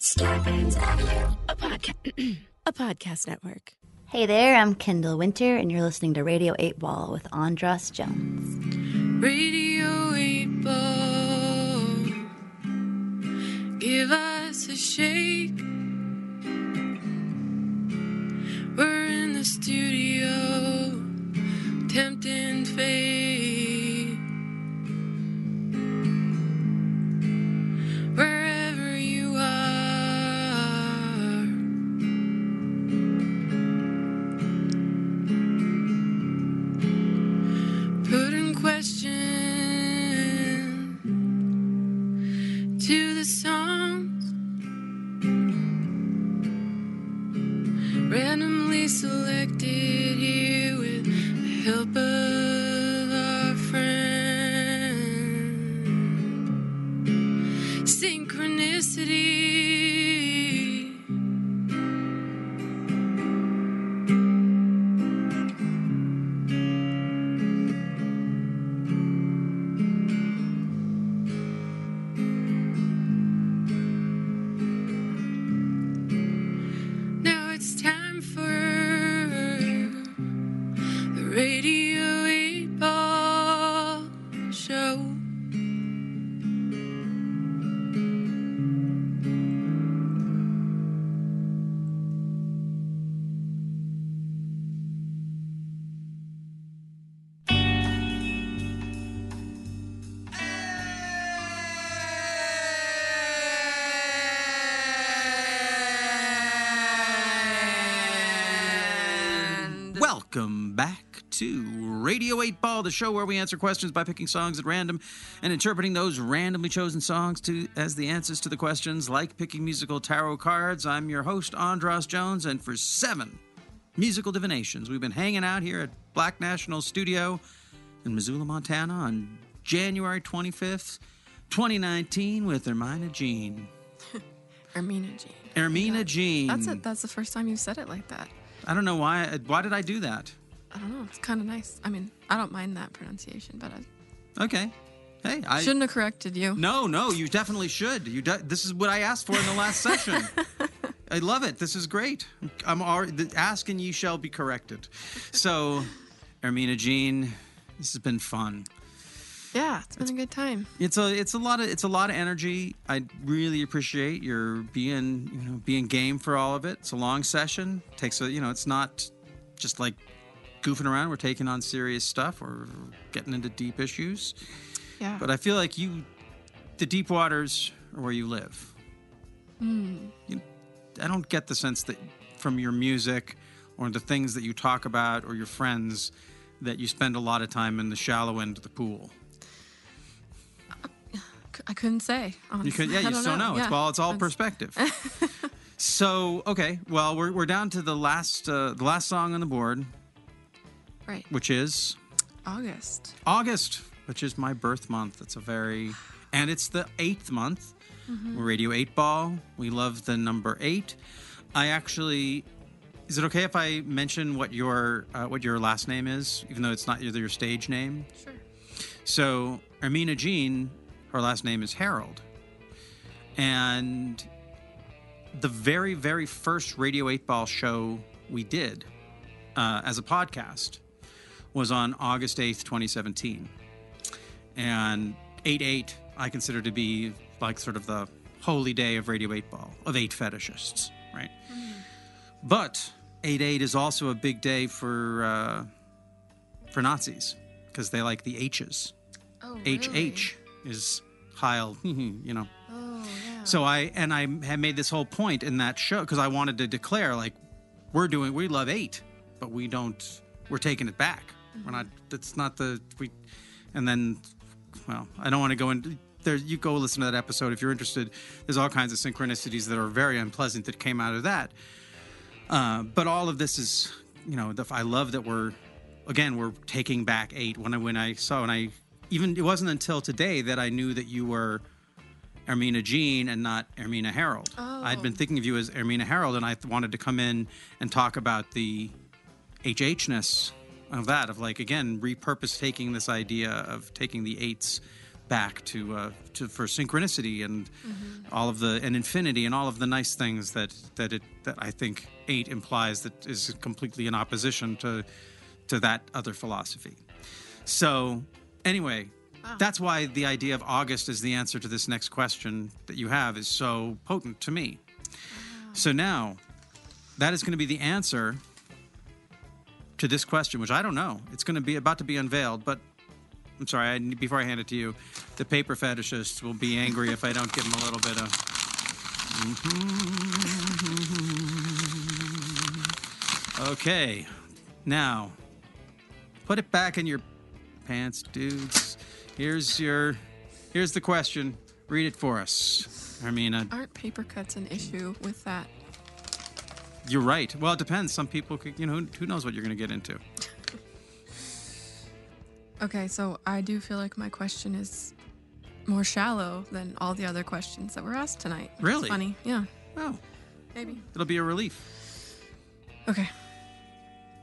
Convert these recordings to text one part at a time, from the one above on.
Starburns Audio, a podcast, a podcast network. Hey there, I'm Kendall Winter, and you're listening to Radio 8 Ball with Andras Jones. Radio 8 Ball. Give us a shake. We're in the studio, tempting fate. Randomly Welcome back to Radio 8 Ball, the show where we answer questions by picking songs at random and interpreting those randomly chosen songs to as the answers to the questions, like picking musical tarot cards. I'm your host, Andras Jones, and for seven musical divinations, we've been hanging out here at Black National Studio in Missoula, Montana on January 25th, 2019 with Ermina Jean. Ermina Jean. Ermina Jean. That's it. That's the first time you've said it like that. I don't know why. Uh, why did I do that? I don't know. It's kind of nice. I mean, I don't mind that pronunciation, but I Okay. Hey, I shouldn't have corrected you. No, no, you definitely should. You de- this is what I asked for in the last session. I love it. This is great. I'm already ask and ye shall be corrected. So, Ermina Jean, this has been fun. Yeah, it's been a good time. It's a it's a lot of it's a lot of energy. I really appreciate your being you know being game for all of it. It's a long session. takes a you know it's not just like goofing around. We're taking on serious stuff. We're getting into deep issues. Yeah. But I feel like you, the deep waters are where you live. Hmm. You, I don't get the sense that from your music or the things that you talk about or your friends that you spend a lot of time in the shallow end of the pool. I couldn't say. You could, yeah, you still know. It's Yeah. all it's all perspective. so okay, well we're we're down to the last uh, the last song on the board, Right. which is August. August, which is my birth month. It's a very, and it's the eighth month. Mhm. We're Radio 8 Ball. We love the number eight. I actually, is it okay if I mention what your uh, what your last name is, even though it's not your, your stage name? Sure. So Ermina Jean, her last name is Harold, and the very very first Radio 8 Ball show we did uh, as a podcast was on August 8th, 2017. And 8 8, I consider to be like sort of the holy day of Radio 8 Ball, of eight fetishists, right? But 8 8 is also a big day for, uh, for Nazis because they like the H's. Oh, HH is Heil, you know. Oh, yeah. So I and I had made this whole point in that show because I wanted to declare like we're doing we love eight, but we don't we're taking it back. We're not. That's not the we. And then, well, I don't want to go into there. You go listen to that episode if you're interested. There's all kinds of synchronicities that are very unpleasant that came out of that. Uh, but all of this is, you know, the, I love that we're again we're taking back eight. When I when I saw and I even it wasn't until today that I knew that you were Ermina Jean and not Ermina Harold. I'd been thinking of you as Ermina Harold, and I th- wanted to come in and talk about the HHness of that, of like, again, repurpose taking this idea of taking the eights back to uh, to for synchronicity and all of the and infinity and all of the nice things that that it that I think eight implies that is completely in opposition to to that other philosophy. So anyway, ah. that's why the idea of August as the answer to this next question that you have is so potent to me. Ah. So now that is going to be the answer to this question, which I don't know. It's going to be about to be unveiled, but I'm sorry. I, before I hand it to you, the paper fetishists will be angry if I don't give them a little bit of. Mm-hmm. Okay, now put it back in your pants, dudes. Here's your. Here's the question. Read it for us, Hermina. Uh, Aren't paper cuts an issue with that? You're right. Well, it depends. Some people, could, you know, who, who knows what you're going to get into. Okay, so I do feel like my question is more shallow than all the other questions that were asked tonight. Really? funny. Yeah, Oh, maybe. it'll be a relief. Okay.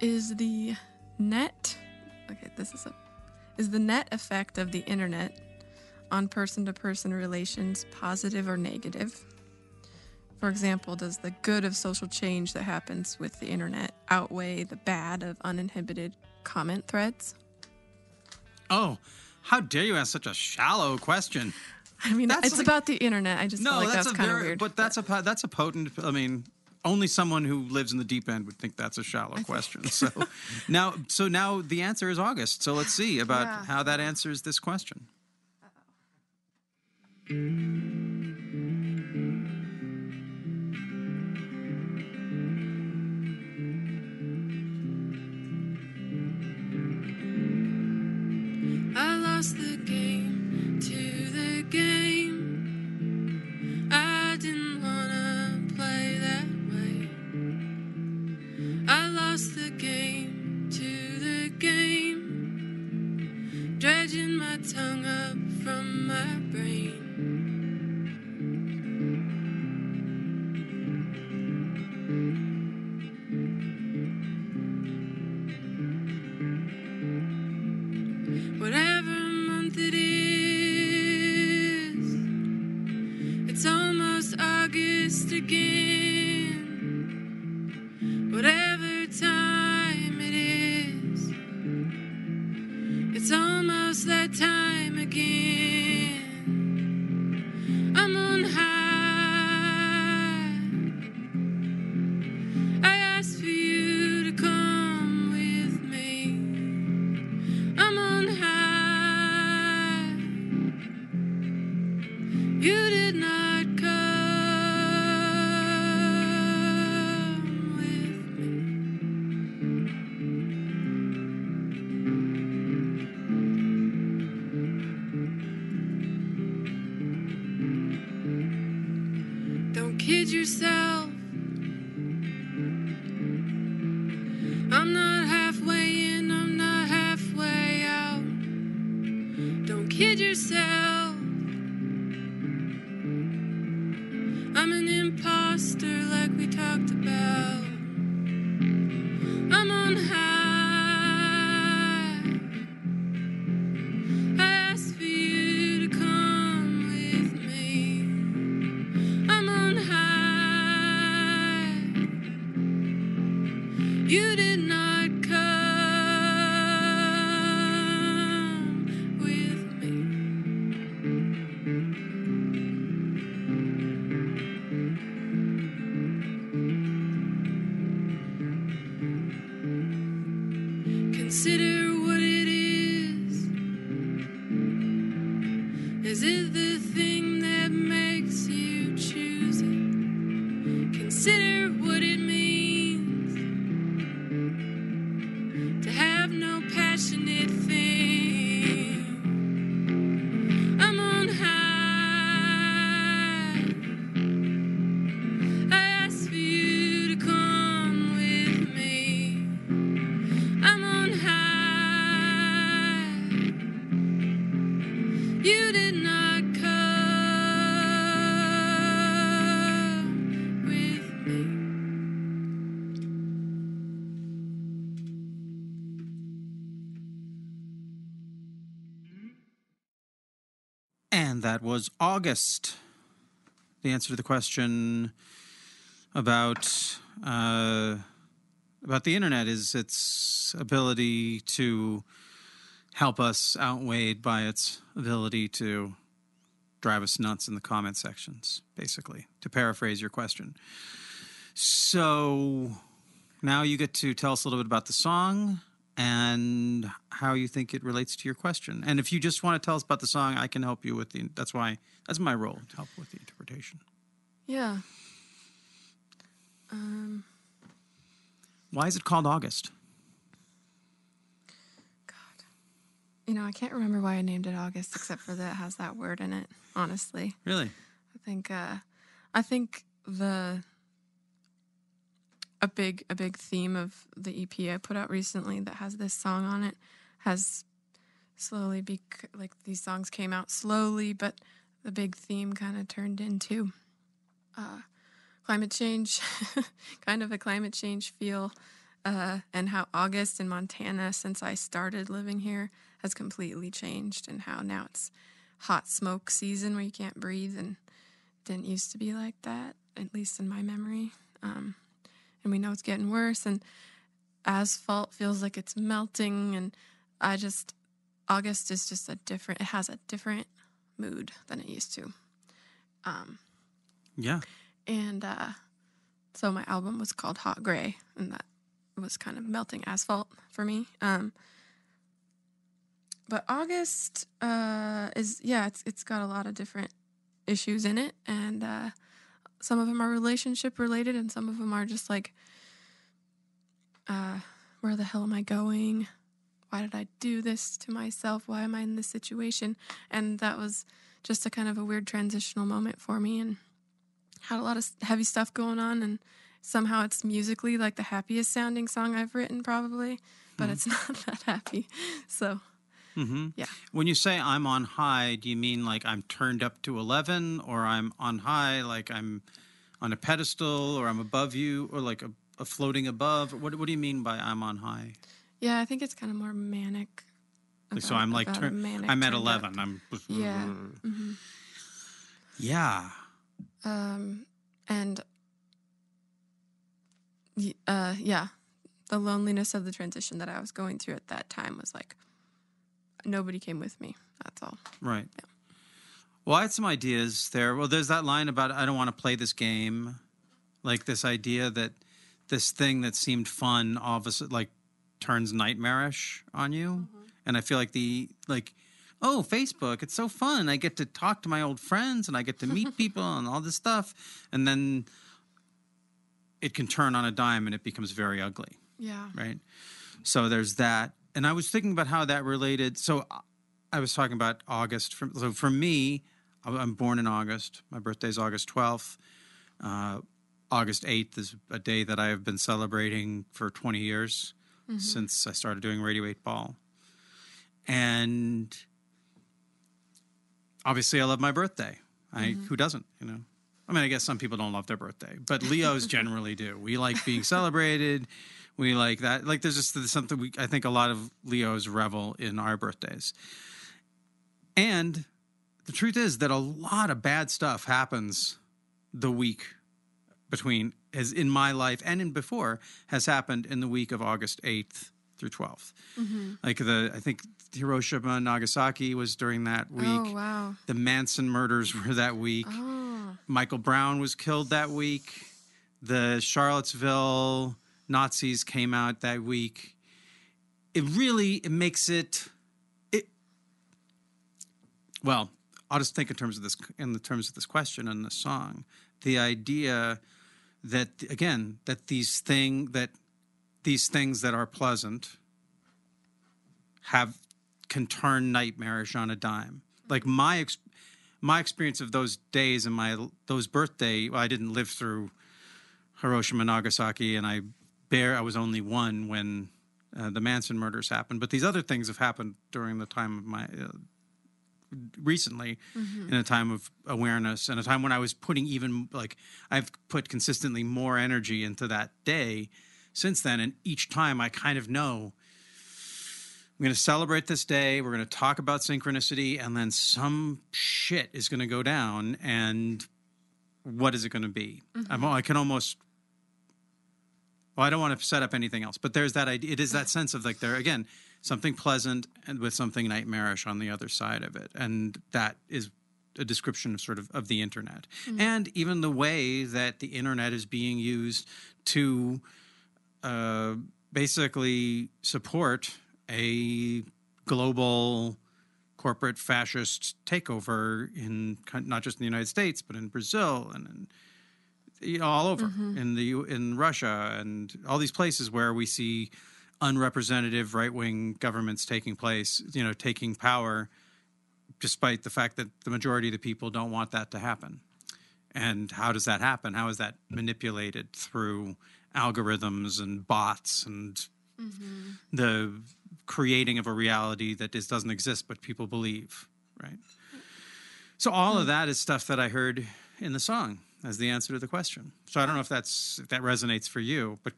Is the net Okay, this is a is the net effect of the internet on person-to-person relations positive or negative? For example, does the good of social change that happens with the internet outweigh the bad of uninhibited comment threads? Oh, how dare you ask such a shallow question? I mean, That's it's like- about the internet. I just No, feel like that's, that's, a kind of weird. but that's a that's a potent. I mean, only someone who lives in the deep end would think that's a shallow question. So now, so now the answer is August. So let's see about Yeah. how that answers this question. I lost the game to the game. Dredging my tongue up from my like we talked about. And that was August. The answer to the question about uh, about the internet is its ability to help us outweighed by its ability to drive us nuts in the comment sections, basically, to paraphrase your question. So now you get to tell us a little bit about the song and how you think it relates to your question. And if you just want to tell us about the song, I can help you with the. That's why that's my role to help with the interpretation. Yeah. Um, Why is it called August? God. You know, I can't remember why I named it August, except for that it has that word in it. Honestly, Really? I think. Uh, I think the a big a big theme of the EP I put out recently that has this song on it has slowly be like these songs came out slowly, but the big theme kind of turned into uh, climate change, kind of a climate change feel, uh, and how August in Montana, since I started living here, has completely changed, and how now it's hot smoke season where you can't breathe, and didn't used to be like that, at least in my memory. Um, and we know it's getting worse, and asphalt feels like it's melting, and I just August is just a different. It has a different mood than it used to. Um, Yeah. and uh, so my album was called Hot Gray, and that was kind of melting asphalt for me. Um, but August uh, is yeah, it's it's got a lot of different issues in it, and uh, some of them are relationship related, and some of them are just like, uh, where the hell am I going? Why did I do this to myself? Why am I in this situation? And that was just a kind of a weird transitional moment for me, and had a lot of heavy stuff going on and somehow it's musically like the happiest sounding song I've written probably, but it's not that happy. So, Mm-hmm. Yeah. When you say I'm on high, do you mean like I'm turned up to 11 or I'm on high, like I'm on a pedestal or I'm above you or like a, a floating above? What, what do you mean by I'm on high? yeah, I think it's kind of more manic. Like, so I'm like, about turn, I'm at 11. up. I'm, Yeah. hmm yeah. Um, and uh, yeah, the loneliness of the transition that I was going through at that time was like nobody came with me. That's all. Right. Well, I had some ideas there. Well, there's that line about I don't want to play this game, like this idea that this thing that seemed fun all of a sudden like turns nightmarish on you, mm-hmm. and I feel like the like. Oh, Facebook, it's so fun. I get to talk to my old friends and I get to meet people and all this stuff. And then it can turn on a dime and it becomes very ugly Yeah. right? So there's that, and I was thinking about how that related. So uh, I was talking about August. For, so for me, I'm born in August. My birthday is August 12th. Uh, August 8th is a day that I have been celebrating for 20 years mm-hmm. since I started doing Radio 8 Ball. And obviously, I love my birthday. I mm-hmm. who doesn't, you know? I mean, I guess some people don't love their birthday, but Leos generally do. We like being celebrated. We like that. Like, there's just something we. I think a lot of Leos revel in our birthdays. And the truth is that a lot of bad stuff happens the week between, as in my life and in before, has happened in the week of August 8th through 12th. Mm-hmm. Like the, I think Hiroshima, Nagasaki was during that oh, week. Oh wow. The Manson murders were that week. Oh. Michael Brown was killed that week. The Charlottesville Nazis came out that week. It really it makes it it well, I'll just think in terms of this in the terms of this question and the song. The idea that again, that these thing that these things that are pleasant have can turn nightmarish on a dime. Like my ex- my experience of those days and my those birthday, well, I didn't live through Hiroshima, Nagasaki, and I bear I was only one when uh, the Manson murders happened. But these other things have happened during the time of my uh, recently in a time of awareness and a time when I was putting even like I've put consistently more energy into that day since then and each time I kind of know I'm going to celebrate this day. We're going to talk about synchronicity, and then some shit is going to go down. And what is it going to be? I'm, I can almost. Well, I don't want to set up anything else, but there's that idea. It is that sense of like there again, something pleasant and with something nightmarish on the other side of it, and that is a description of sort of of the internet, and even the way that the internet is being used to uh, basically support a global corporate fascist takeover in not just in the United States but in Brazil and in, you know all over mm-hmm. in the in Russia and all these places where we see unrepresentative right wing governments taking place, you know, taking power, despite the fact that the majority of the people don't want that to happen. And how does that happen? How is that manipulated through algorithms and bots and mm-hmm. the creating of a reality that is, doesn't exist but people believe, right? So all of mm. that is stuff that I heard in the song as the answer to the question. So I don't know if that's if that resonates for you, but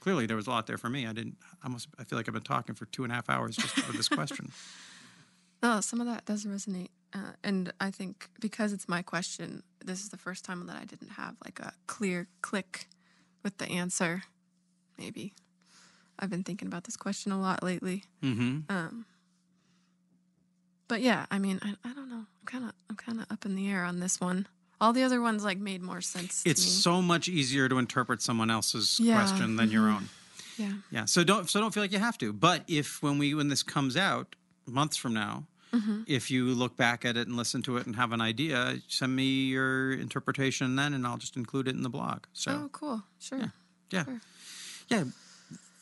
clearly there was a lot there for me. I didn't. I almost. I feel like I've been talking for two and a half hours just for this question. No, some of that does resonate. Uh, and I think because it's my question, this is the first time that I didn't have like a clear click with the answer. Maybe. I've been thinking about this question a lot lately. hmm Um, but yeah, I mean, I, I don't know. I'm kind of I'm kind of up in the air on this one. All the other ones like made more sense. It's so much easier to interpret someone else's Yeah, question than your own. yeah. Yeah. So don't so don't feel like you have to. But if when we when this comes out months from now, Mm-hmm. if you look back at it and listen to it and have an idea, send me your interpretation then, and I'll just include it in the blog. So Oh, cool. Sure. yeah, sure. yeah,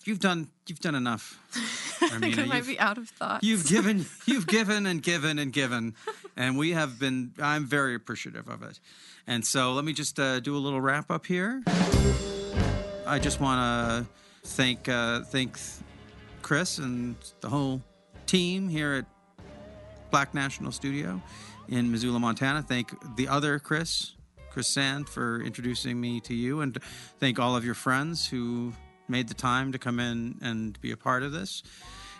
you've done you've done enough. I think I might be out of thought. you've given you've given and given and given, and we have been. I'm very appreciative of it. And so let me just uh, do a little wrap up here. I just want to thank uh, thank Chris and the whole team here at Black National Studio in Missoula, Montana. Thank the other Chris, Chris Sand, for introducing me to you, and thank all of your friends who made the time to come in and be a part of this.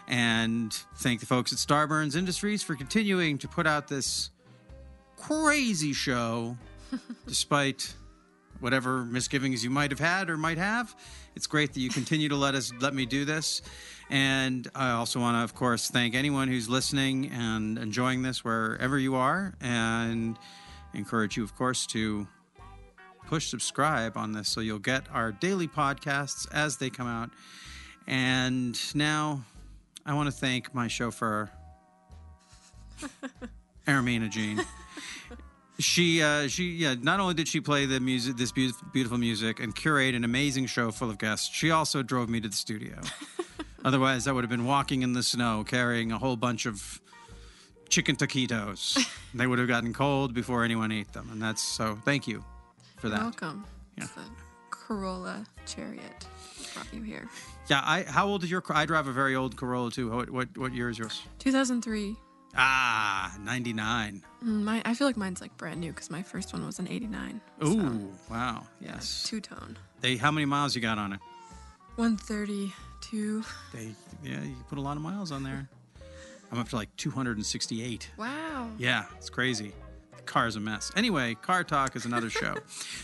And thank the folks at Starburns Industries for continuing to put out this crazy show, despite whatever misgivings you might have had or might have. It's great that you continue to let us let me do this. And I also want to, of course, thank anyone who's listening and enjoying this wherever you are, and encourage you, of course, to push subscribe on this so you'll get our daily podcasts as they come out. And now I want to thank my chauffeur, Aramina Jean. She, uh, she, yeah. Not only did she play the music, this beautiful, beautiful music, and curate an amazing show full of guests, she also drove me to the studio. Otherwise, I would have been walking in the snow carrying a whole bunch of chicken taquitos. they would have gotten cold before anyone ate them, and that's so. Thank you for that. Welcome. Yeah. The Corolla Chariot brought you here. Yeah, I. How old is your? I drive a very old Corolla too. What what, what year is yours? 2003. Ah, ninety nine. Mm, My, I feel like mine's like brand new because my first one was an 89. Ooh, wow. Yes. Two tone. They. How many miles you got on it? 132. They. Yeah, you put a lot of miles on there. I'm up to like two hundred and sixty eight. Wow. Yeah, it's crazy. Car's a mess. Anyway, car talk is another show.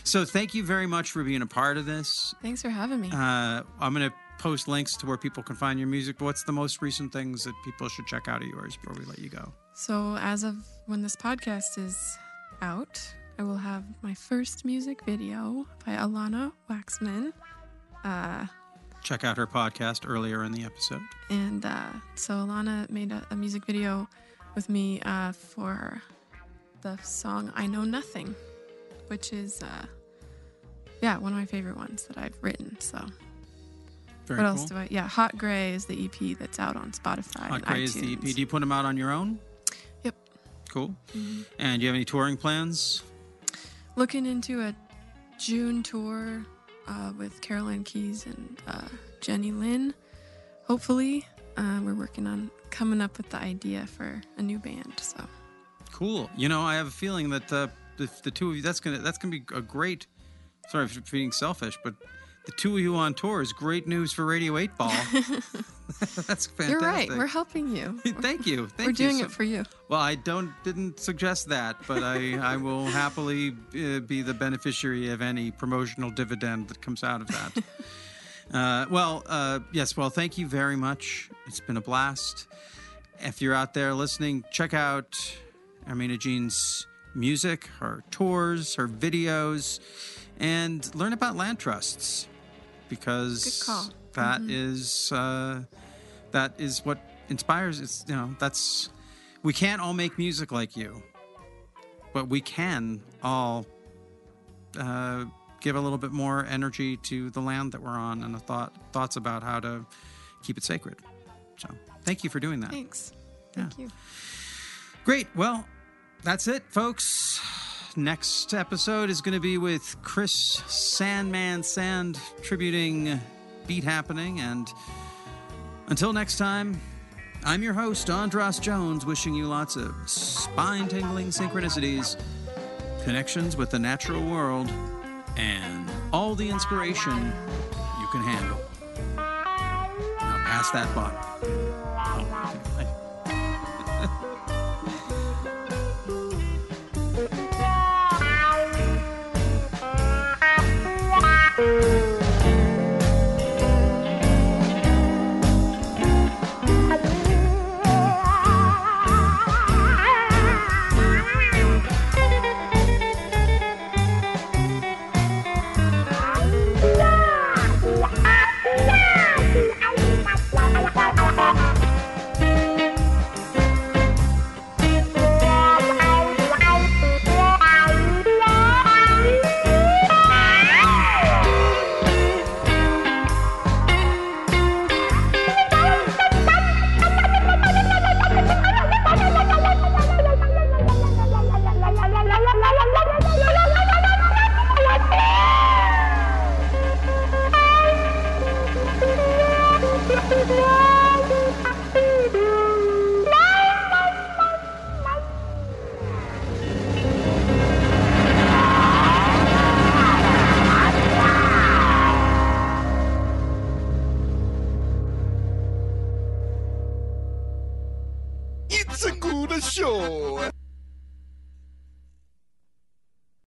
so thank you very much for being a part of this. Thanks for having me. Uh, I'm going to post links to where people can find your music. But what's the most recent things that people should check out of yours before we let you go? So, as of when this podcast is out, I will have my first music video by Alana Waxman. Uh, Check out her podcast earlier in the episode. and uh, so Alana made a, a music video with me uh, for the song I Know Nothing, which is, uh, yeah, one of my favorite ones that I've written. So, Very what cool. else do I? Yeah, Hot Gray is the EP that's out on Spotify. Hot and Gray is the EP. Do you put them out on your own? Yep. Cool. Mm-hmm. And do you have any touring plans? looking into a June tour uh, with Caroline Keys and uh, Jenny Lynn. Hopefully, uh, we're working on coming up with the idea for a new band. So Cool. You know, I have a feeling that uh, the, the two of you, that's gonna that's gonna be a great. Sorry for being selfish, but the two of you on tour is great news for Radio Eight Ball. That's fantastic. You're right. We're helping you. Thank you. Thank We're you doing so- it for you. Well, I don't didn't suggest that, but I I will happily uh, be the beneficiary of any promotional dividend that comes out of that. uh, well, uh, yes. Well, thank you very much. It's been a blast. If you're out there listening, check out Armina Jean's music, her tours, her videos, and learn about land trusts because that is uh, that is what inspires. It's you know that's we can't all make music like you, but we can all uh, give a little bit more energy to the land that we're on and a thought thoughts about how to keep it sacred. So thank you for doing that. Thanks. Thank you. Great. Well, that's it, folks. Next episode is going to be with Chris Sandman Sand tributing Beat Happening. And until next time, I'm your host, Andras Jones, wishing you lots of spine tingling synchronicities, connections with the natural world, and all the inspiration you can handle. Now, pass that bottle. Oh.